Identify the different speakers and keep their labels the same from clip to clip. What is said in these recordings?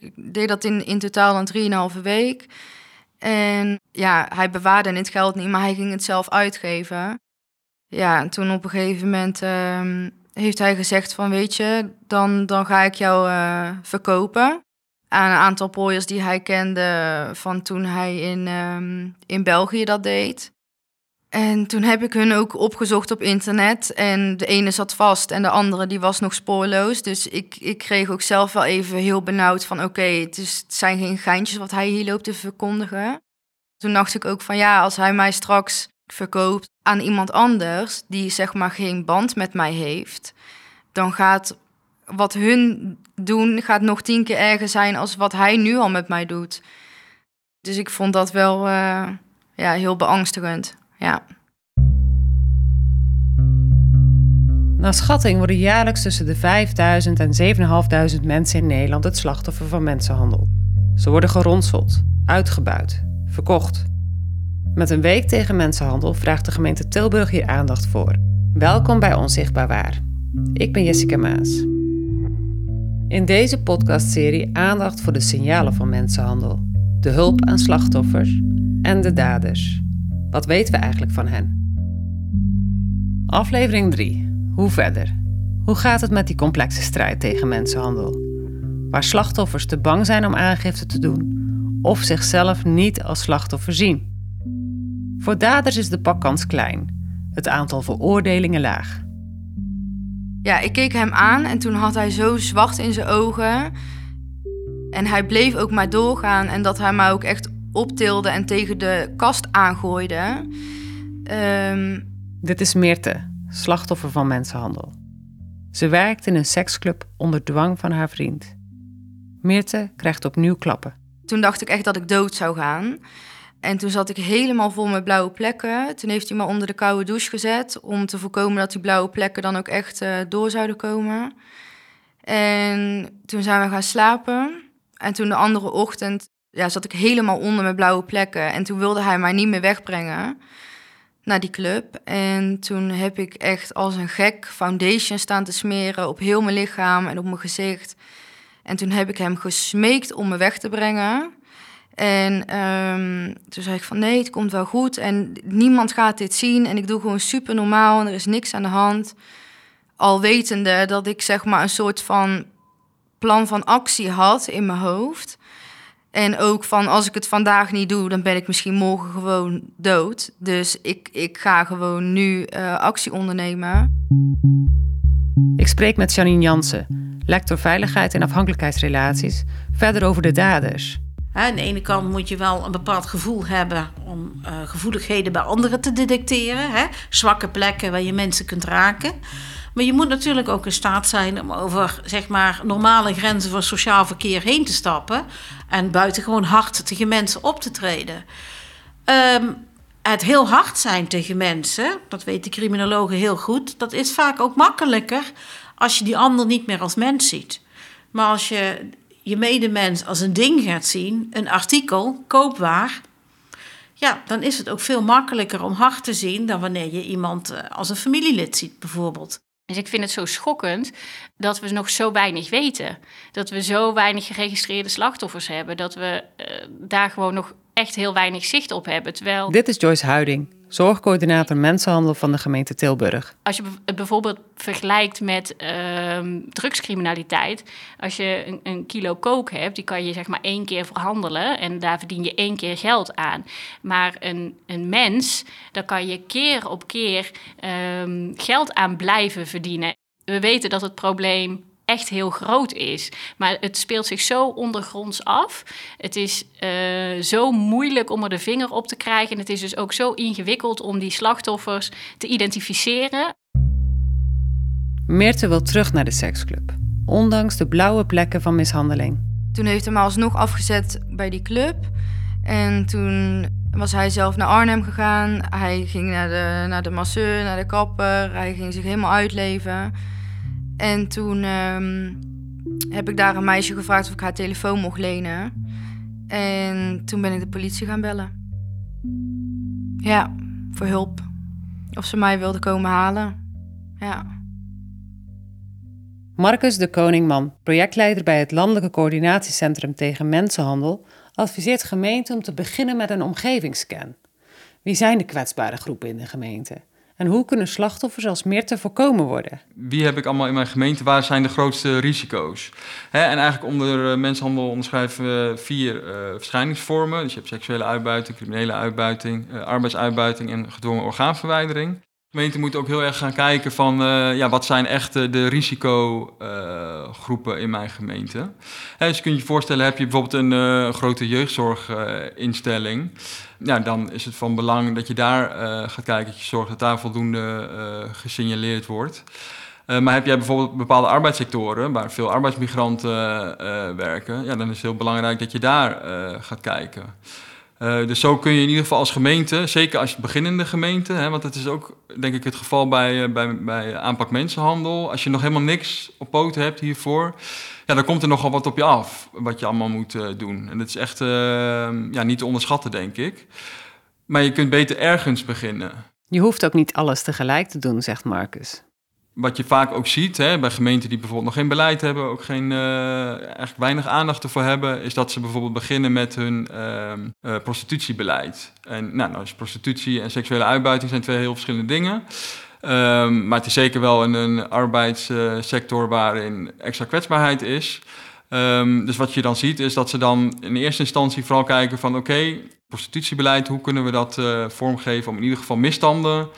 Speaker 1: Ik deed dat in, in totaal dan 3,5 week. En ja, hij bewaarde het geld niet, maar hij ging het zelf uitgeven. Ja, en toen op een gegeven moment ehm, heeft hij gezegd van, weet je, dan, dan ga ik jou uh, verkopen aan een aantal pooiers die hij kende van toen hij in, ehm, in België dat deed. En toen heb ik hun ook opgezocht op internet. En de ene zat vast en de andere die was nog spoorloos. Dus ik, ik kreeg ook zelf wel even heel benauwd van... oké, het, het zijn geen geintjes wat hij hier loopt te verkondigen. Toen dacht ik ook van ja, als hij mij straks verkoopt aan iemand anders... die zeg maar geen band met mij heeft... dan gaat wat hun doen gaat nog tien keer erger zijn... als wat hij nu al met mij doet. Dus ik vond dat wel uh, ja, heel beangstigend ja.
Speaker 2: Naar schatting worden jaarlijks tussen de 5000 en 7500 mensen in Nederland het slachtoffer van mensenhandel. Ze worden geronseld, uitgebuit, verkocht. Met een week tegen mensenhandel vraagt de gemeente Tilburg hier aandacht voor. Welkom bij Onzichtbaar Waar. Ik ben Jessica Maas. In deze podcastserie aandacht voor de signalen van mensenhandel, de hulp aan slachtoffers en de daders. Wat weten we eigenlijk van hen? Aflevering 3. Hoe verder? Hoe gaat het met die complexe strijd tegen mensenhandel? Waar slachtoffers te bang zijn om aangifte te doen of zichzelf niet als slachtoffer zien. Voor daders is de pakkans klein, het aantal veroordelingen laag.
Speaker 1: Ja, ik keek hem aan en toen had hij zo zwart in zijn ogen. En hij bleef ook maar doorgaan en dat hij mij ook echt optilde en tegen de kast aangooide.
Speaker 2: Um... Dit is Meerte, slachtoffer van mensenhandel. Ze werkt in een seksclub onder dwang van haar vriend. Meerte krijgt opnieuw klappen.
Speaker 1: Toen dacht ik echt dat ik dood zou gaan. En toen zat ik helemaal vol met blauwe plekken. Toen heeft hij me onder de koude douche gezet om te voorkomen dat die blauwe plekken dan ook echt uh, door zouden komen. En toen zijn we gaan slapen. En toen de andere ochtend ja, zat ik helemaal onder mijn blauwe plekken. En toen wilde hij mij niet meer wegbrengen naar die club. En toen heb ik echt als een gek foundation staan te smeren op heel mijn lichaam en op mijn gezicht. En toen heb ik hem gesmeekt om me weg te brengen. En um, toen zei ik van nee, het komt wel goed. En niemand gaat dit zien. En ik doe gewoon super normaal en er is niks aan de hand. Al wetende dat ik zeg maar een soort van plan van actie had in mijn hoofd. En ook van als ik het vandaag niet doe, dan ben ik misschien morgen gewoon dood. Dus ik, ik ga gewoon nu uh, actie ondernemen.
Speaker 2: Ik spreek met Janine Jansen, lector veiligheid en afhankelijkheidsrelaties, verder over de daders.
Speaker 3: Aan de ene kant moet je wel een bepaald gevoel hebben om uh, gevoeligheden bij anderen te detecteren. Zwakke plekken waar je mensen kunt raken. Maar je moet natuurlijk ook in staat zijn om over zeg maar, normale grenzen van sociaal verkeer heen te stappen. En buitengewoon hard tegen mensen op te treden. Um, het heel hard zijn tegen mensen, dat weten criminologen heel goed, dat is vaak ook makkelijker als je die ander niet meer als mens ziet. Maar als je je medemens als een ding gaat zien, een artikel, koopwaar, ja, dan is het ook veel makkelijker om hard te zien dan wanneer je iemand eh, als een familielid ziet, bijvoorbeeld.
Speaker 4: Dus ik vind het zo schokkend dat we nog zo weinig weten. Dat we zo weinig geregistreerde slachtoffers hebben. Dat we uh, daar gewoon nog echt heel weinig zicht op hebben. Terwijl...
Speaker 2: Dit is Joyce Huiding, zorgcoördinator mensenhandel van de gemeente Tilburg.
Speaker 4: Als je het bijvoorbeeld vergelijkt met uh, drugscriminaliteit. Als je een, een, kilo kook hebt, die kan je zeg maar één keer verhandelen. En daar verdien je één keer geld aan. Maar een, een mens, daar kan je keer op keer um, geld aan blijven verdienen. We weten dat het probleem echt heel groot is. Maar het speelt zich zo ondergronds af. Het is uh, zo moeilijk om er de vinger op te krijgen. En het is dus ook zo ingewikkeld om die slachtoffers te identificeren.
Speaker 2: Meerte wil terug naar de seksclub, ondanks de blauwe plekken van mishandeling.
Speaker 1: Toen heeft hij me alsnog afgezet bij die club. En toen was hij zelf naar Arnhem gegaan. Hij ging naar de, naar de masseur, naar de kapper. Hij ging zich helemaal uitleven. En toen um, heb ik daar een meisje gevraagd of ik haar telefoon mocht lenen. En toen ben ik de politie gaan bellen. Ja, voor hulp. Of ze mij wilden komen halen. Ja.
Speaker 2: Marcus de Koningman, projectleider bij het Landelijke Coördinatiecentrum tegen Mensenhandel, adviseert gemeenten om te beginnen met een omgevingsscan. Wie zijn de kwetsbare groepen in de gemeente? En hoe kunnen slachtoffers als meer te voorkomen worden?
Speaker 5: Wie heb ik allemaal in mijn gemeente? Waar zijn de grootste risico's? En eigenlijk onder uh, mensenhandel onderschrijven we vier uh, verschijningsvormen. Dus je hebt seksuele uitbuiting, criminele uitbuiting, arbeidsuitbuiting en gedwongen orgaanverwijdering. De gemeente moet ook heel erg gaan kijken van ja, wat zijn echt de risicogroepen in mijn gemeente. Hè, dus je kunt je voorstellen, heb je bijvoorbeeld een grote jeugdzorginstelling. Ja, dan is het van belang dat je daar gaat kijken, dat je zorgt dat daar voldoende gesignaleerd wordt. maar heb jij bijvoorbeeld bepaalde arbeidssectoren waar veel arbeidsmigranten werken, ja, dan is het heel belangrijk dat je daar gaat kijken. Uh, dus zo kun je in ieder geval als gemeente, zeker als beginnende gemeente, hè, want dat is ook denk ik het geval bij, uh, bij, bij aanpak mensenhandel. Als je nog helemaal niks op poten hebt hiervoor, ja, dan komt er nogal wat op je af wat je allemaal moet uh, doen. En dat is echt ja, niet te onderschatten, denk ik. Maar je kunt beter ergens beginnen.
Speaker 2: Je hoeft ook niet alles tegelijk te doen, zegt Marcus
Speaker 5: wat je vaak ook ziet hè, bij gemeenten die bijvoorbeeld nog geen beleid hebben, ook geen, uh, eigenlijk weinig aandacht ervoor hebben, is dat ze bijvoorbeeld beginnen met hun uh, uh, prostitutiebeleid. En nou, nou prostitutie en seksuele uitbuiting zijn twee heel verschillende dingen. Um, maar het is zeker wel een, een arbeidssector waarin extra kwetsbaarheid is. Um, dus wat je dan ziet is dat ze dan in eerste instantie vooral kijken van oké, prostitutiebeleid, hoe kunnen we dat vormgeven om in ieder geval misstanden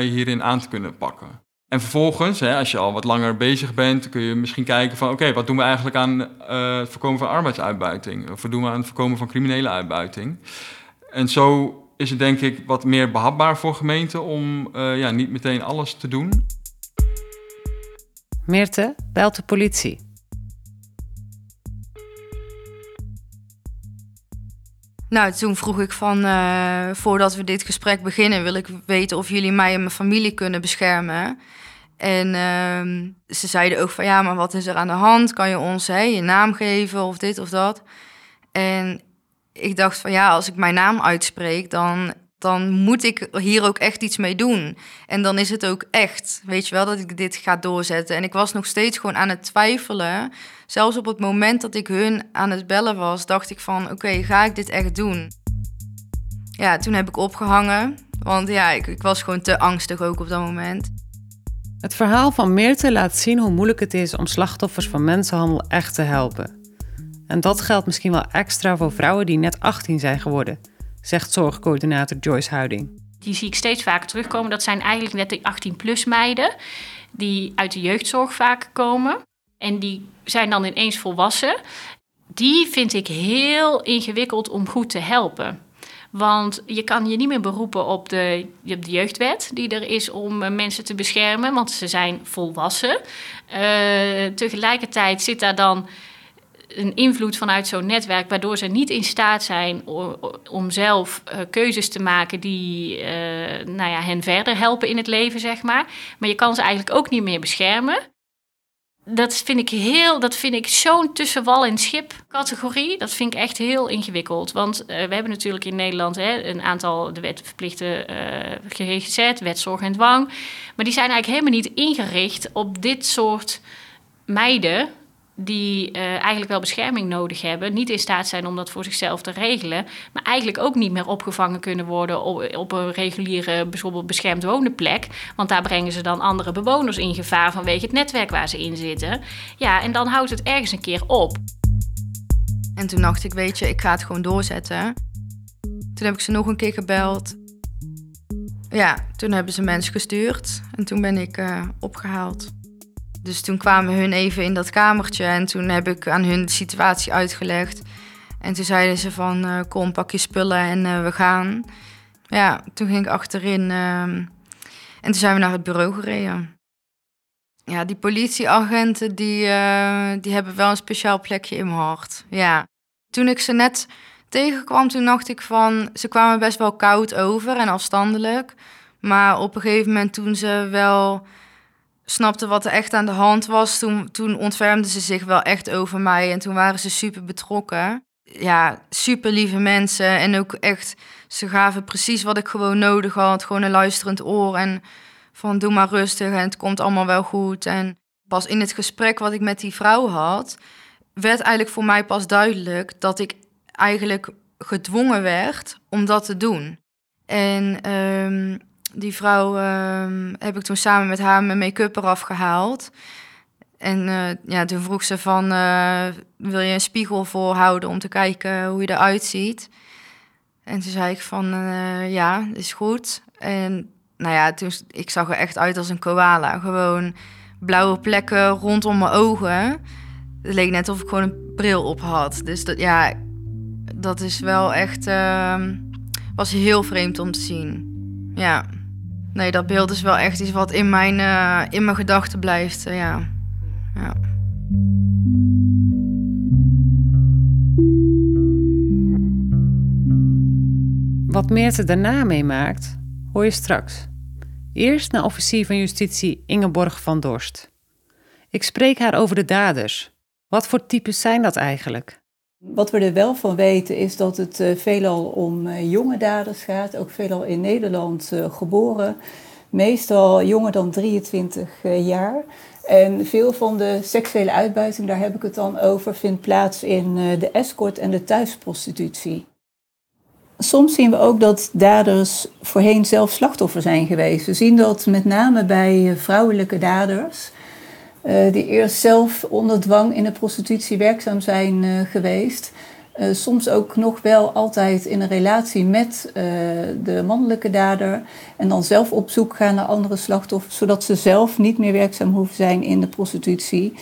Speaker 5: hierin aan te kunnen pakken. En vervolgens, hè, als je al wat langer bezig bent, kun je misschien kijken van oké, wat doen we eigenlijk aan uh, het voorkomen van arbeidsuitbuiting? Of wat doen we aan het voorkomen van criminele uitbuiting? En zo is het denk ik wat meer behapbaar voor gemeenten om uh, ja, niet meteen alles te doen.
Speaker 2: Meerte belt de politie.
Speaker 1: Nou, toen vroeg ik van, uh, voordat we dit gesprek beginnen, wil ik weten of jullie mij en mijn familie kunnen beschermen. En uh, ze zeiden ook van, ja, maar wat is er aan de hand? Kan je ons je naam geven of dit of dat? En ik dacht van, ja, als ik mijn naam uitspreek, dan, dan moet ik hier ook echt iets mee doen. En dan is het ook echt, weet je wel, dat ik dit ga doorzetten. En ik was nog steeds gewoon aan het twijfelen zelfs op het moment dat ik hun aan het bellen was, dacht ik van oké, ga ik dit echt doen? Ja, toen heb ik opgehangen, want ja, ik, ik was gewoon te angstig ook op dat moment.
Speaker 2: Het verhaal van Meerte laat zien hoe moeilijk het is om slachtoffers van mensenhandel echt te helpen. En dat geldt misschien wel extra voor vrouwen die net 18 zijn geworden, zegt zorgcoördinator Joyce Huiding.
Speaker 4: Die zie ik steeds vaker terugkomen. Dat zijn eigenlijk net de 18-plus meiden die uit de jeugdzorg vaak komen. En die zijn dan ineens volwassen. Die vind ik heel ingewikkeld om goed te helpen. Want je kan je niet meer beroepen op de, jeugdwet die er is om eh, mensen te beschermen, want ze zijn volwassen. Uh, tegelijkertijd zit daar dan een invloed vanuit zo'n netwerk, waardoor ze niet in staat zijn om, zelf uh, keuzes te maken die nou ja, hen verder helpen in het leven, zeg maar. Maar je kan ze eigenlijk ook niet meer beschermen dat vind ik heel, dat vind ik zo'n tussenwal en schip categorie. Dat vind ik echt heel ingewikkeld. Want uh, we hebben natuurlijk in Nederland hè, een aantal de wet verplichte uh, GGZ, wetzorg en dwang. Maar die zijn eigenlijk helemaal niet ingericht op dit soort meiden die uh, eigenlijk wel bescherming nodig hebben, niet in staat zijn om dat voor zichzelf te regelen, maar eigenlijk ook niet meer opgevangen kunnen worden op, een reguliere, bijvoorbeeld beschermd wonenplek, want daar brengen ze dan andere bewoners in gevaar vanwege het netwerk waar ze in zitten. Ja, en dan houdt het ergens een keer op.
Speaker 1: En toen dacht ik, weet je, ik ga het gewoon doorzetten. Toen heb ik ze nog een keer gebeld. Ja, toen hebben ze mensen gestuurd en toen ben ik uh, opgehaald. Dus toen kwamen hun even in dat kamertje en toen heb ik aan hun de situatie uitgelegd. En toen zeiden ze van, uh, kom, pak je spullen en uh, we gaan. Ja, toen ging ik achterin uh, en toen zijn we naar het bureau gereden. Ja, die politieagenten, die, uh, die hebben wel een speciaal plekje in mijn hart. Ja. Toen ik ze net tegenkwam, toen dacht ik van... Ze kwamen best wel koud over en afstandelijk. Maar op een gegeven moment toen ze wel snapte wat er echt aan de hand was, toen, toen ontfermden ze zich wel echt over mij. En toen waren ze super betrokken. Ja, super lieve mensen. En ook echt, ze gaven precies wat ik gewoon nodig had. Gewoon een luisterend oor. En van doe maar rustig en het komt allemaal wel goed. En Pas in het gesprek wat ik met die vrouw had, werd eigenlijk voor mij pas duidelijk dat ik eigenlijk gedwongen werd om dat te doen. En ehm, die vrouw ehm, heb ik toen samen met haar mijn make-up eraf gehaald. En uh, ja, toen vroeg ze van, uh, wil je een spiegel voorhouden om te kijken hoe je eruit ziet? En toen zei ik van, uh, ja, is goed. En nou ja, toen, ik zag er echt uit als een koala. Gewoon blauwe plekken rondom mijn ogen. Het leek net of ik gewoon een bril op had. Dus dat, ja, dat is wel echt, ehm, was heel vreemd om te zien. Ja. Nee, dat beeld is wel echt iets wat in mijn, in mijn gedachten blijft, ja. Ja.
Speaker 2: Wat Meerte daarna meemaakt, hoor je straks. Eerst naar officier van justitie Ingeborg van Dorst. Ik spreek haar over de daders. Wat voor types zijn dat eigenlijk?
Speaker 6: Wat we er wel van weten is dat het uh, veelal om uh, jonge daders gaat, ook veelal in Nederland uh, geboren, meestal jonger dan 23 jaar. En veel van de seksuele uitbuiting, daar heb ik het dan over, vindt plaats in eh, de escort en de thuisprostitutie. Soms zien we ook dat daders voorheen zelf slachtoffer zijn geweest. We zien dat met name bij eh, vrouwelijke daders, eh, die eerst zelf onder dwang in de prostitutie werkzaam zijn geweest. Uh, soms ook nog wel altijd in een relatie met de mannelijke dader. En dan zelf op zoek gaan naar andere slachtoffers, zodat ze zelf niet meer werkzaam hoeven zijn in de prostitutie.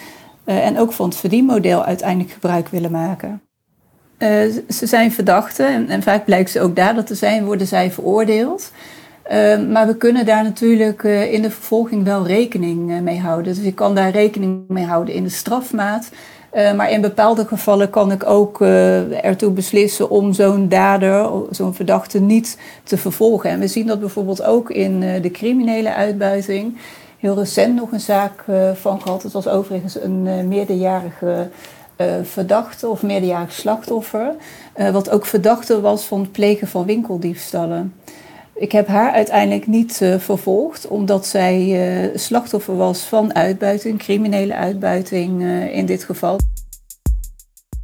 Speaker 6: En ook van het verdienmodel uiteindelijk gebruik willen maken. ze zijn verdachten en, en, vaak blijkt ze ook dader te zijn, worden zij veroordeeld. Maar we kunnen daar natuurlijk in de vervolging wel rekening mee houden. Dus je kan daar rekening mee houden in de strafmaat. Uh, maar in bepaalde gevallen kan ik ook ertoe beslissen om zo'n dader, zo'n verdachte niet te vervolgen. En we zien dat bijvoorbeeld ook in de criminele uitbuiting. Heel recent nog een zaak van gehad. Het was overigens een meerderjarige verdachte of meerderjarig slachtoffer. wat ook verdachte was van het plegen van winkeldiefstallen. Ik heb haar uiteindelijk niet uh, vervolgd, omdat zij uh, slachtoffer was van uitbuiting, criminele uitbuiting uh, in dit geval.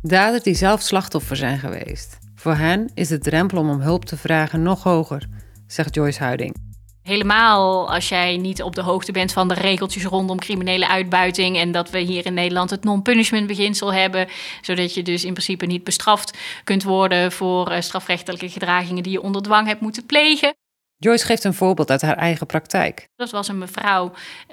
Speaker 2: Daders die zelf slachtoffer zijn geweest. Voor hen is de drempel om om hulp te vragen nog hoger, zegt Joyce Huiding.
Speaker 4: Helemaal als jij niet op de hoogte bent van de regeltjes rondom criminele uitbuiting. En dat we hier in Nederland het non-punishment beginsel hebben. Zodat je dus in principe niet bestraft kunt worden voor strafrechtelijke gedragingen die je onder dwang hebt moeten plegen.
Speaker 2: Joyce geeft een voorbeeld uit haar eigen praktijk.
Speaker 4: Dat was een mevrouw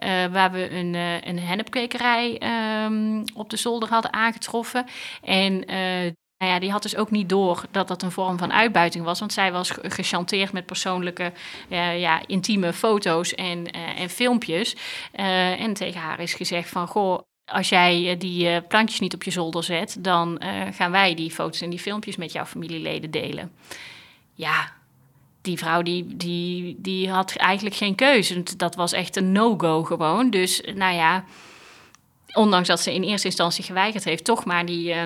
Speaker 4: uh, waar we een, uh, een hennepkwekerij um, op de zolder hadden aangetroffen. En uh, nou ja, die had dus ook niet door dat dat een vorm van uitbuiting was. Want zij was gechanteerd met persoonlijke, ja, intieme foto's en, en filmpjes. en tegen haar is gezegd van, goh, als jij die plantjes niet op je zolder zet... dan gaan wij die foto's en die filmpjes met jouw familieleden delen. Ja, die vrouw die, die, die had eigenlijk geen keuze. Dat was echt een no-go gewoon. Dus nou ja, ondanks dat ze in eerste instantie geweigerd heeft, toch maar die, uh,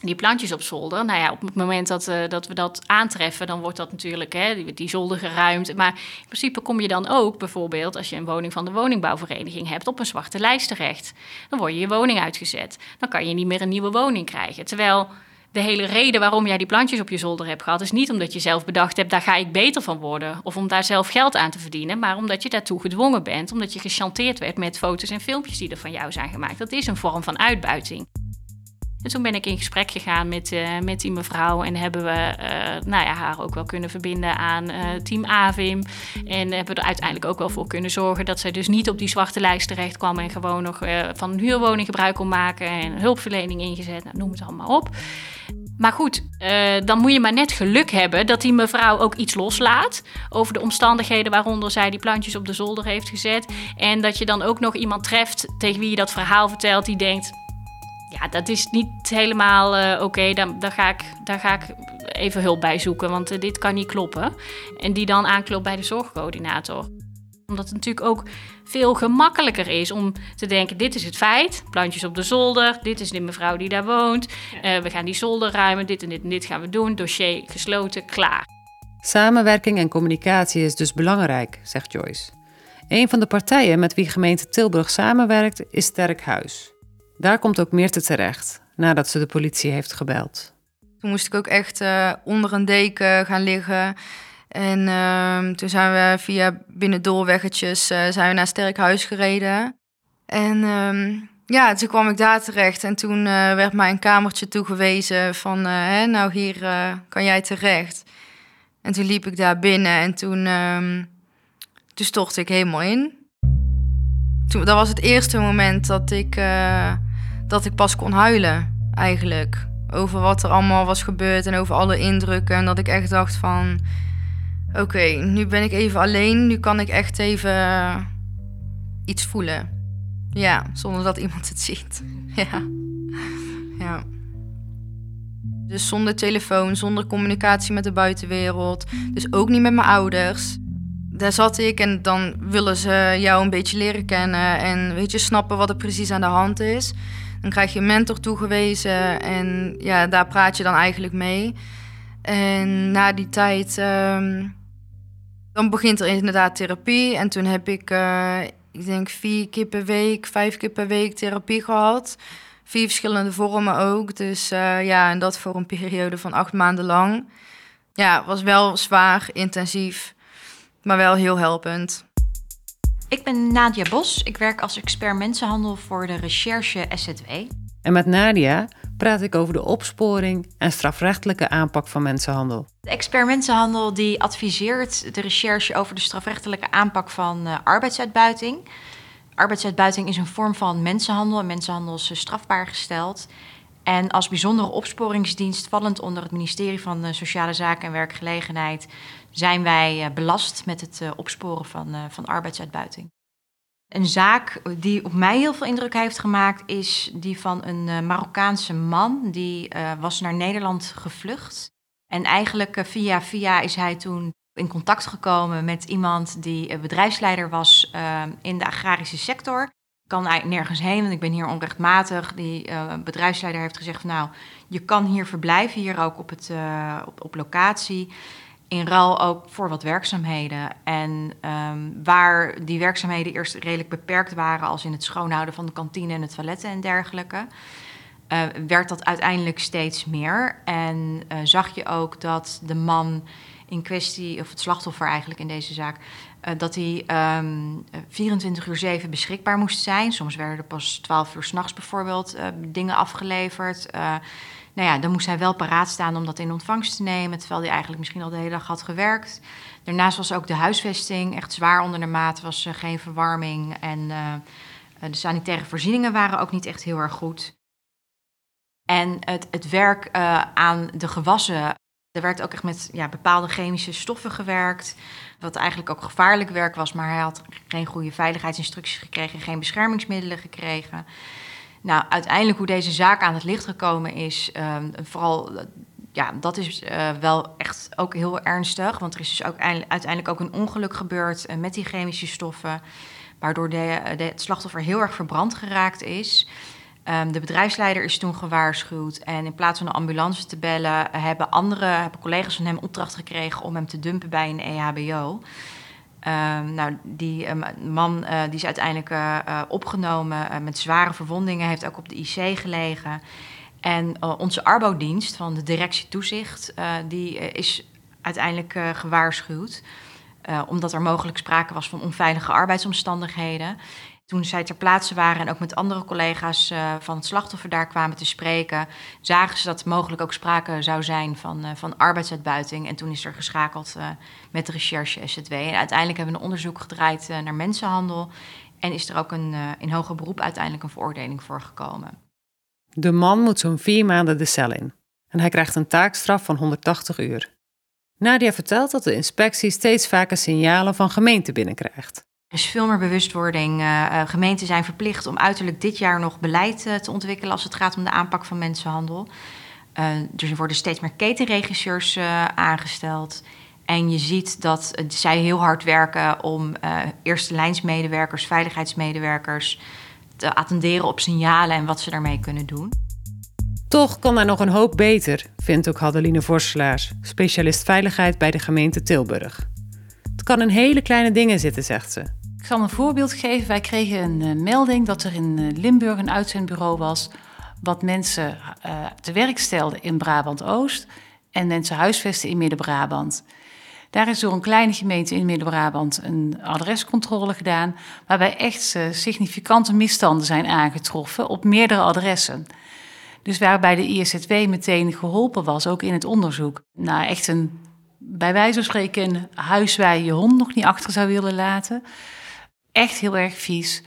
Speaker 4: die plantjes op zolder. Nou ja, op het moment dat, uh, dat we dat aantreffen, dan wordt dat natuurlijk hè, die, die zolder geruimd. Maar in principe kom je dan ook bijvoorbeeld, als je een woning van de woningbouwvereniging hebt, op een zwarte lijst terecht. Dan word je je woning uitgezet. Dan kan je niet meer een nieuwe woning krijgen. Terwijl de hele reden waarom jij die plantjes op je zolder hebt gehad, is niet omdat je zelf bedacht hebt, daar ga ik beter van worden. Of om daar zelf geld aan te verdienen, maar omdat je daartoe gedwongen bent. Omdat je gechanteerd werd met foto's en filmpjes die er van jou zijn gemaakt. Dat is een vorm van uitbuiting. En toen ben ik in gesprek gegaan met, uh, met die mevrouw en hebben we uh, nou ja, haar ook wel kunnen verbinden aan uh, Team AVIM. En hebben we er uiteindelijk ook wel voor kunnen zorgen dat zij dus niet op die zwarte lijst terecht kwam en gewoon nog van een huurwoning gebruik kon maken en hulpverlening ingezet, nou, noem het allemaal op. Maar goed, dan moet je maar net geluk hebben dat die mevrouw ook iets loslaat over de omstandigheden waaronder zij die plantjes op de zolder heeft gezet. En dat je dan ook nog iemand treft tegen wie je dat verhaal vertelt die denkt, ja, dat is niet helemaal uh, oké. Okay. Daar, daar, ga ik, daar ga ik even hulp bij zoeken, want uh, dit kan niet kloppen. En die dan aanklopt bij de zorgcoördinator. Omdat het natuurlijk ook veel gemakkelijker is om te denken: dit is het feit, plantjes op de zolder, dit is de mevrouw die daar woont. Uh, we gaan die zolder ruimen, dit en dit en dit gaan we doen. Dossier gesloten, klaar.
Speaker 2: Samenwerking en communicatie is dus belangrijk, zegt Joyce. Een van de partijen met wie gemeente Tilburg samenwerkt is Sterk Huis. Daar komt ook Meerte terecht, nadat ze de politie heeft gebeld.
Speaker 1: Toen moest ik ook echt uh, onder een deken gaan liggen. En uh, toen zijn we via binnendoorweggetjes uh, zijn we naar Sterk Huis gereden. En uh, ja, toen kwam ik daar terecht. En toen uh, werd mij een kamertje toegewezen van... Hè, nou, hier kan jij terecht. En toen liep ik daar binnen en toen, um, toen stortte ik helemaal in. Toen, dat was het eerste moment dat ik, dat ik pas kon huilen, eigenlijk over wat er allemaal was gebeurd en over alle indrukken. En dat ik echt dacht van, oké, nu ben ik even alleen. Nu kan ik echt even iets voelen. Ja, zonder dat iemand het ziet. ja. ja. Dus zonder telefoon, zonder communicatie met de buitenwereld. Dus ook niet met mijn ouders. Daar zat ik en dan willen ze jou een beetje leren kennen en weet je, snappen wat er precies aan de hand is. Dan krijg je een mentor toegewezen en ja, daar praat je dan eigenlijk mee. En na die tijd, ehm, dan begint er inderdaad therapie. En toen heb ik, uh, ik denk vier keer per week, vijf keer per week therapie gehad. Vier verschillende vormen ook. Dus uh, ja, en dat voor een periode van acht maanden lang. Ja, was wel zwaar, intensief, maar wel heel helpend.
Speaker 7: Ik ben Nadia Bos. Ik werk als expert mensenhandel voor de recherche SZW.
Speaker 2: En met Nadia praat ik over de opsporing en strafrechtelijke aanpak van mensenhandel.
Speaker 7: De expert mensenhandel die adviseert de recherche over de strafrechtelijke aanpak van uh, arbeidsuitbuiting. Arbeidsuitbuiting is een vorm van mensenhandel en mensenhandel is strafbaar gesteld. En als bijzondere opsporingsdienst, vallend onder het ministerie van eh, Sociale Zaken en Werkgelegenheid, zijn wij eh, belast met het eh, opsporen van, van arbeidsuitbuiting. Een zaak die op mij heel veel indruk heeft gemaakt, is die van een Marokkaanse man. Die was naar Nederland gevlucht. En eigenlijk via via is hij toen in contact gekomen met iemand die bedrijfsleider was in de agrarische sector kan eigenlijk nergens heen, want ik ben hier onrechtmatig. Die bedrijfsleider heeft gezegd van nou, je kan hier verblijven, hier ook op, het, op locatie. In ruil ook voor wat werkzaamheden. En um, waar die werkzaamheden eerst redelijk beperkt waren, als in het schoonhouden van de kantine en het toiletten en dergelijke, uh, werd dat uiteindelijk steeds meer. En zag je ook dat de man in kwestie, of het slachtoffer eigenlijk in deze zaak, uh, dat hij um, ehm, 24 uur 7 beschikbaar moest zijn. Soms werden er pas 12 uur s'nachts bijvoorbeeld dingen afgeleverd. Nou ja, dan moest hij wel paraat staan om dat in ontvangst te nemen, terwijl hij eigenlijk misschien al de hele dag had gewerkt. Daarnaast was ook de huisvesting echt zwaar onder de maat, was geen verwarming en de sanitaire voorzieningen waren ook niet echt heel erg goed. En het, het werk aan de gewassen er werd ook echt met ja, bepaalde chemische stoffen gewerkt. Wat eigenlijk ook gevaarlijk werk was, maar hij had geen goede veiligheidsinstructies gekregen, geen beschermingsmiddelen gekregen. Nou, uiteindelijk hoe deze zaak aan het licht gekomen is, um, vooral ja, dat is uh, wel echt ook heel ernstig. Want er is dus ook uiteindelijk ook een ongeluk gebeurd uh, met die chemische stoffen. Waardoor de, de, het slachtoffer heel erg verbrand geraakt is. Um, de bedrijfsleider is toen gewaarschuwd. En in plaats van een ambulance te bellen, hebben andere hebben collega's van hem opdracht gekregen om hem te dumpen bij een EHBO. Ehm, nou, die um, man uh, die is uiteindelijk uh, opgenomen met zware verwondingen, heeft ook op de IC gelegen. En onze arbodienst van de directie toezicht, die is uiteindelijk gewaarschuwd. omdat er mogelijk sprake was van onveilige arbeidsomstandigheden toen zij ter plaatse waren en ook met andere collega's uh, van het slachtoffer daar kwamen te spreken, zagen ze dat mogelijk ook sprake zou zijn van, uh, van arbeidsuitbuiting. En toen is er geschakeld uh, met de recherche SZW. En uiteindelijk hebben we een onderzoek gedraaid naar mensenhandel. En is er ook een, in hoger beroep uiteindelijk een veroordeling voor gekomen.
Speaker 2: De man moet zo'n vier maanden de cel in. En hij krijgt een taakstraf van 180 uur. Nadia vertelt dat de inspectie steeds vaker signalen van gemeenten binnenkrijgt.
Speaker 7: Er is veel meer bewustwording. Uh, gemeenten zijn verplicht om uiterlijk dit jaar nog beleid uh, te ontwikkelen als het gaat om de aanpak van mensenhandel. Dus er worden steeds meer ketenregisseurs aangesteld. En je ziet dat zij heel hard werken om eerste lijnsmedewerkers, veiligheidsmedewerkers te attenderen op signalen en wat ze daarmee kunnen doen.
Speaker 2: Toch kan er nog een hoop beter, vindt ook Hadeline Vorselaars, specialist veiligheid bij de gemeente Tilburg. Het kan in hele kleine dingen zitten, zegt ze.
Speaker 8: Ik zal een voorbeeld geven. Wij kregen een uh, melding dat er in uh, Limburg een uitzendbureau was... wat mensen uh, te werk stelde in Brabant-Oost... en mensen huisvesten in Midden-Brabant. Daar is door een kleine gemeente in Midden-Brabant een adrescontrole gedaan... waarbij echt significante misstanden zijn aangetroffen op meerdere adressen... Dus waarbij de ISZW meteen geholpen was, ook in het onderzoek. Nou, echt een, bij wijze van spreken, een huis waar je je hond nog niet achter zou willen laten. Echt heel erg vies.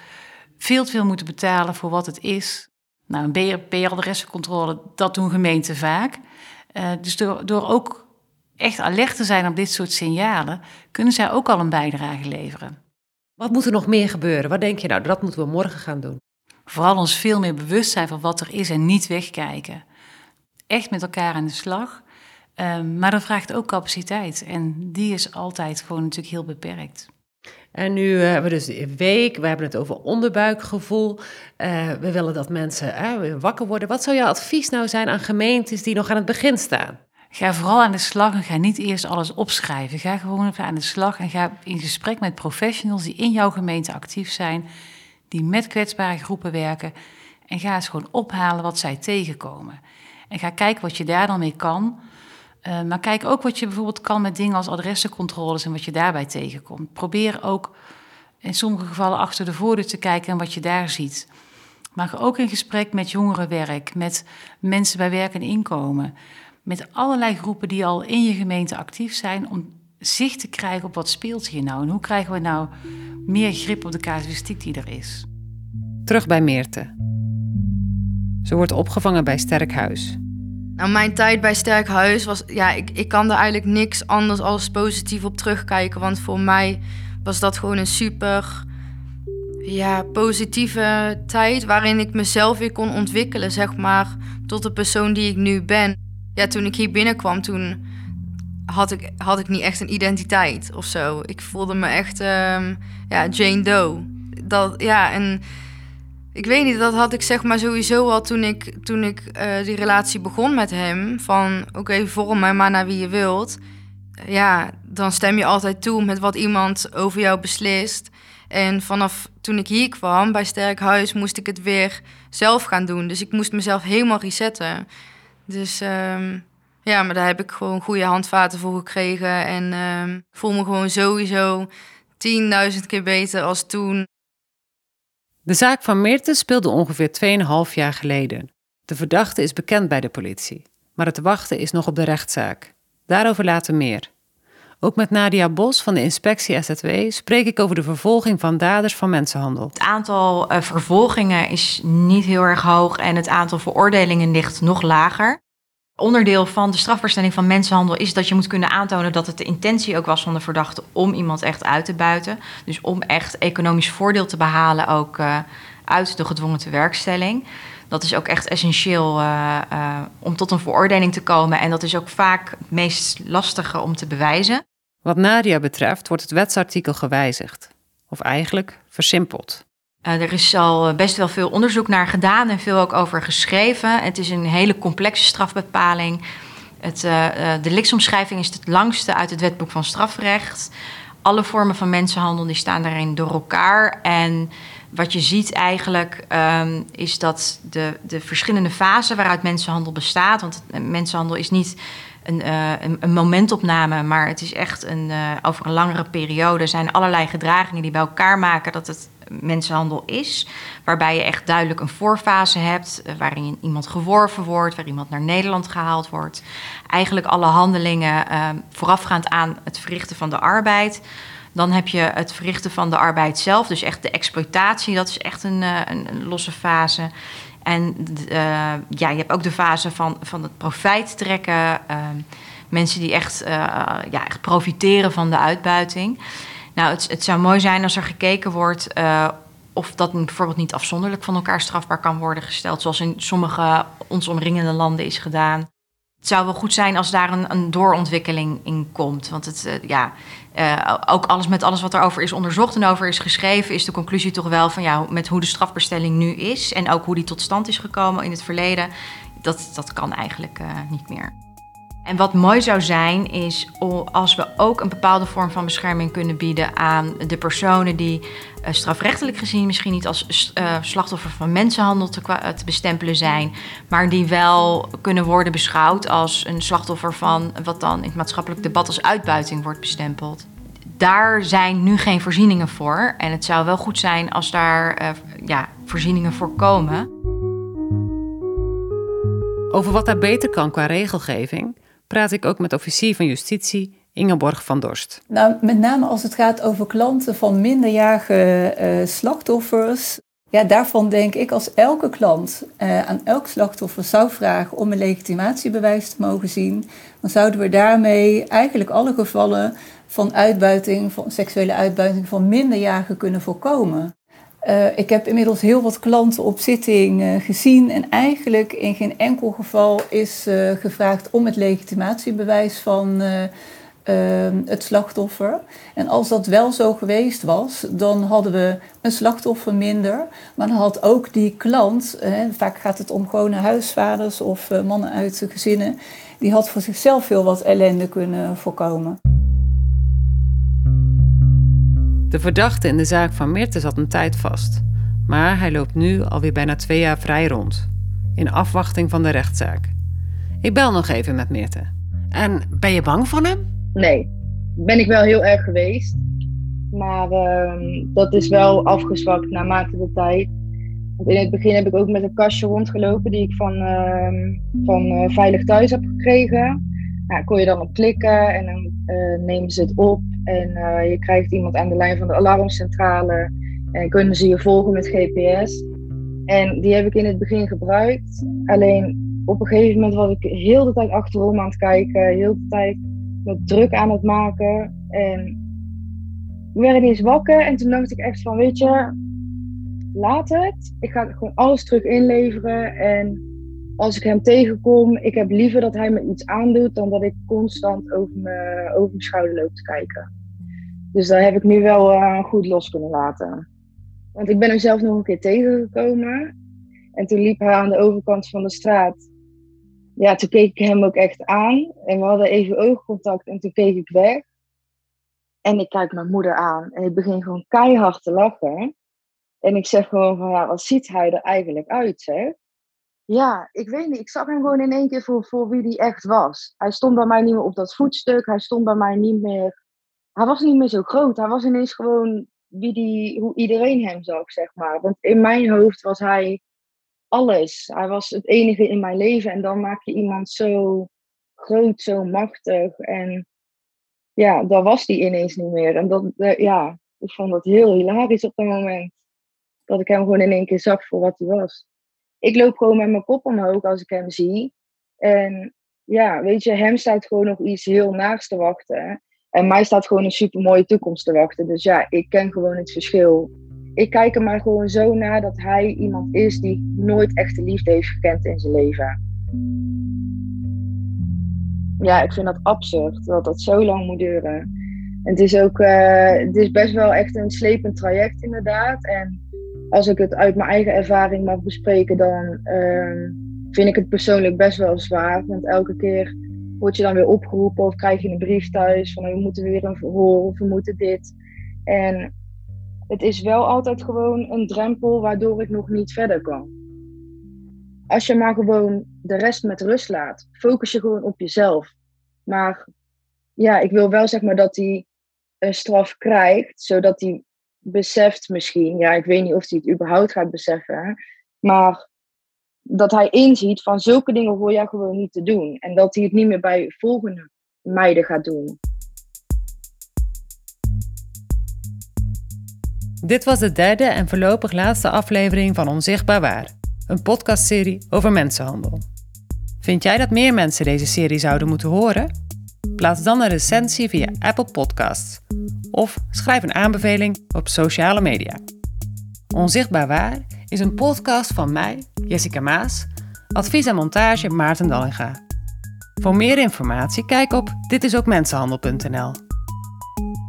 Speaker 8: Veel te veel moeten betalen voor wat het is. Nou, een BRP-adressencontrole, dat doen gemeenten vaak. Uh, dus door, door ook echt alert te zijn op dit soort signalen, kunnen zij ook al een bijdrage leveren.
Speaker 2: Wat moet er nog meer gebeuren? Wat denk je nou, dat moeten we morgen gaan doen?
Speaker 8: Vooral ons veel meer bewust zijn van wat er is en niet wegkijken. Echt met elkaar aan de slag. Um, maar dat vraagt ook capaciteit. En die is altijd gewoon natuurlijk heel beperkt.
Speaker 2: En nu uh, hebben we dus de week, we hebben het over onderbuikgevoel. Uh, we willen dat mensen uh, wakker worden. Wat zou jouw advies nou zijn aan gemeentes die nog aan het begin staan?
Speaker 8: Ga vooral aan de slag en ga niet eerst alles opschrijven. Ga gewoon even aan de slag en ga in gesprek met professionals die in jouw gemeente actief zijn die met kwetsbare groepen werken. En ga eens gewoon ophalen wat zij tegenkomen. En ga kijken wat je daar dan mee kan. Uh, maar kijk ook wat je bijvoorbeeld kan met dingen als adressencontroles en wat je daarbij tegenkomt. Probeer ook in sommige gevallen achter de voordeur te kijken en wat je daar ziet. Maar ook in gesprek met jongerenwerk, met mensen bij werk en inkomen. Met allerlei groepen die al in je gemeente actief zijn om zicht te krijgen op wat speelt hier nou en hoe krijgen we nou meer grip op de casuïstiek die er is.
Speaker 2: Terug bij Meerte. Ze wordt opgevangen bij Sterkhuis.
Speaker 1: Nou, mijn tijd bij Sterkhuis was, ja, ik, ik kan er eigenlijk niks anders als positief op terugkijken. Want voor mij was dat gewoon een super ja, positieve tijd waarin ik mezelf weer kon ontwikkelen, zeg maar, tot de persoon die ik nu ben. Ja, toen ik hier binnenkwam, toen had ik, had ik niet echt een identiteit of zo. Ik voelde me echt um, ja, Jane Doe. Dat, ja, en ik weet niet, dat had ik zeg maar sowieso al toen ik, toen ik uh, die relatie begon met hem. Van oké, vorm mij maar naar wie je wilt. Ja, dan stem je altijd toe met wat iemand over jou beslist. En vanaf toen ik hier kwam bij Sterk Huis moest ik het weer zelf gaan doen. Dus ik moest mezelf helemaal resetten. Dus um, ja, maar daar heb ik gewoon goede handvaten voor gekregen. En ik voel me gewoon sowieso 10.000 keer beter als toen.
Speaker 2: De zaak van Meerte speelde ongeveer 2,5 jaar geleden. De verdachte is bekend bij de politie. Maar het wachten is nog op de rechtszaak. Daarover later meer. Ook met Nadia Bos van de inspectie SZW spreek ik over de vervolging van daders van mensenhandel.
Speaker 7: Het aantal uh, vervolgingen is niet heel erg hoog en het aantal veroordelingen ligt nog lager. Onderdeel van de strafbaarstelling van mensenhandel is dat je moet kunnen aantonen dat het de intentie ook was van de verdachte om iemand echt uit te buiten. Dus om echt economisch voordeel te behalen ook uh, uit de gedwongen tewerkstelling. Dat is ook echt essentieel uh, uh, om tot een veroordeling te komen. En dat is ook vaak het meest lastige om te bewijzen.
Speaker 2: Wat Nadia betreft wordt het wetsartikel gewijzigd. Of eigenlijk versimpeld.
Speaker 7: Uh, er is al best wel veel onderzoek naar gedaan en veel ook over geschreven. Het is een hele complexe strafbepaling. Het, uh, de liksomschrijving is het langste uit het wetboek van strafrecht. Alle vormen van mensenhandel die staan daarin door elkaar. En wat je ziet eigenlijk um, is dat de, de verschillende fasen waaruit mensenhandel bestaat. Want mensenhandel is niet een, een, momentopname, maar het is echt een, over een langere periode. Er zijn allerlei gedragingen die bij elkaar maken dat het mensenhandel is. Waarbij je echt duidelijk een voorfase hebt, uh, waarin iemand geworven wordt, waar iemand naar Nederland gehaald wordt. Eigenlijk alle handelingen voorafgaand aan het verrichten van de arbeid. Dan heb je het verrichten van de arbeid zelf, dus echt de exploitatie, dat is echt een, een, een losse fase. En uh, ja, je hebt ook de fase van, van het profijt trekken. Uh, mensen die echt, ja, echt profiteren van de uitbuiting. Nou, het, het zou mooi zijn als er gekeken wordt of dat bijvoorbeeld niet afzonderlijk van elkaar strafbaar kan worden gesteld, zoals in sommige ons omringende landen is gedaan het zou wel goed zijn als daar een, een doorontwikkeling in komt. Want het, uh, ja, uh, ook alles met alles wat erover is onderzocht en over is geschreven, is de conclusie toch wel van ja, met hoe de strafbestelling nu is en ook hoe die tot stand is gekomen in het verleden, dat, dat kan eigenlijk niet meer. En wat mooi zou zijn, is als we ook een bepaalde vorm van bescherming kunnen bieden aan de personen die uh, strafrechtelijk gezien misschien niet als uh, slachtoffer van mensenhandel te, te, bestempelen zijn, maar die wel kunnen worden beschouwd als een slachtoffer van wat dan in het maatschappelijk debat als uitbuiting wordt bestempeld. Daar zijn nu geen voorzieningen voor. En het zou wel goed zijn als daar ja, voorzieningen voor komen.
Speaker 2: Over wat daar beter kan qua regelgeving praat ik ook met officier van justitie Ingeborg van Dorst.
Speaker 6: Nou, met name als het gaat over klanten van minderjarige uh, slachtoffers. Ja, daarvan denk ik als elke klant uh, aan elk slachtoffer zou vragen om een legitimatiebewijs te mogen zien, dan zouden we daarmee eigenlijk alle gevallen van uitbuiting, van seksuele uitbuiting van minderjarigen kunnen voorkomen. Uh, ik heb inmiddels heel wat klanten op zitting uh, gezien en eigenlijk in geen enkel geval is uh, gevraagd om het legitimatiebewijs van het slachtoffer. En als dat wel zo geweest was, dan hadden we een slachtoffer minder. Maar dan had ook die klant, vaak gaat het om gewone huisvaders of mannen uit de gezinnen, die had voor zichzelf heel wat ellende kunnen voorkomen.
Speaker 2: De verdachte in de zaak van Mirte zat een tijd vast, maar hij loopt nu alweer bijna twee jaar vrij rond, in afwachting van de rechtszaak. Ik bel nog even met Mirte. En ben je bang voor hem?
Speaker 9: Nee, ben ik wel heel erg geweest. Maar uh, dat is wel afgezwakt naarmate de tijd. In het begin heb ik ook met een kastje rondgelopen die ik van, uh, van uh, Veilig Thuis heb gekregen. Nou, kon je dan op klikken en dan uh, nemen ze het op. En uh, je krijgt iemand aan de lijn van de alarmcentrale. En kunnen ze je volgen met GPS. En die heb ik in het begin gebruikt. Alleen op een gegeven moment was ik heel de tijd achterom aan het kijken. Heel de tijd met druk aan het maken. En ik werd eens wakker. En toen dacht ik echt van, weet je, laat het. Ik ga gewoon alles terug inleveren. En als ik hem tegenkom, ik heb liever dat hij me iets aandoet dan dat ik constant over, over mijn schouder loop te kijken. Dus daar heb ik nu wel uh, goed los kunnen laten. Want ik ben hem zelf nog een keer tegengekomen. En toen liep hij aan de overkant van de straat. Ja, toen keek ik hem ook echt aan. En we hadden even oogcontact en toen keek ik weg. En ik kijk mijn moeder aan en ik begin gewoon keihard te lachen. En ik zeg gewoon van, ja, wat ziet hij er eigenlijk uit, zeg? Ja, ik weet niet. Ik zag hem gewoon in één keer voor, voor wie hij echt was. Hij stond bij mij niet meer op dat voetstuk. Hij stond bij mij niet meer. Hij was niet meer zo groot. Hij was ineens gewoon wie die, hoe iedereen hem zag, zeg maar. Want in mijn hoofd was hij alles. Hij was het enige in mijn leven. En dan maak je iemand zo groot, zo machtig. En ja, dat was hij ineens niet meer. En dat, eh, ja, ik vond dat heel hilarisch op dat moment. Dat ik hem gewoon in één keer zag voor wat hij was ik loop gewoon met mijn kop omhoog als ik hem zie. En ja, weet je, hem staat gewoon nog iets heel naars te wachten. En mij staat gewoon een super mooie toekomst te wachten. Dus ja, ik ken gewoon het verschil. Ik kijk er maar gewoon zo naar dat hij iemand is die nooit echte liefde heeft gekend in zijn leven. Ja, ik vind dat absurd dat dat zo lang moet duren. En het is ook, uh, het is best wel echt een slepend traject inderdaad. En als ik het uit mijn eigen ervaring mag bespreken, dan uh, vind ik het persoonlijk best wel zwaar. Want elke keer word je dan weer opgeroepen of krijg je een brief thuis van we moeten weer een verhoor of we moeten dit. En het is wel altijd gewoon een drempel waardoor ik nog niet verder kan. Als je maar gewoon de rest met rust laat, focus je gewoon op jezelf. Maar ja, ik wil wel zeg maar dat hij een straf krijgt, zodat hij beseft misschien, ja, ik weet niet of hij het überhaupt gaat beseffen, maar dat hij inziet van zulke dingen hoor jij gewoon niet te doen. En dat hij het niet meer bij volgende meiden gaat doen.
Speaker 2: Dit was de derde en voorlopig laatste aflevering van Onzichtbaar Waar, een podcastserie over mensenhandel. Vind jij dat meer mensen deze serie zouden moeten horen? Plaats dan een recensie via Apple Podcasts of schrijf een aanbeveling op sociale media. Onzichtbaar Waar is een podcast van mij, Jessica Maas, advies en montage Maarten Dallinga. Voor meer informatie kijk op ditisookmensenhandel.nl.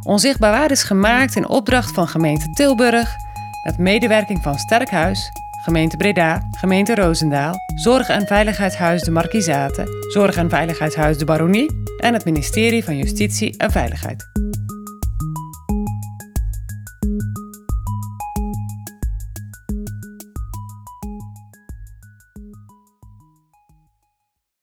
Speaker 2: Onzichtbaar Waar is gemaakt in opdracht van gemeente Tilburg met medewerking van Sterkhuis, gemeente Breda, gemeente Roosendaal, Zorg- en Veiligheidshuis de Markizaten, Zorg- en Veiligheidshuis de Baronie en het ministerie van Justitie en Veiligheid.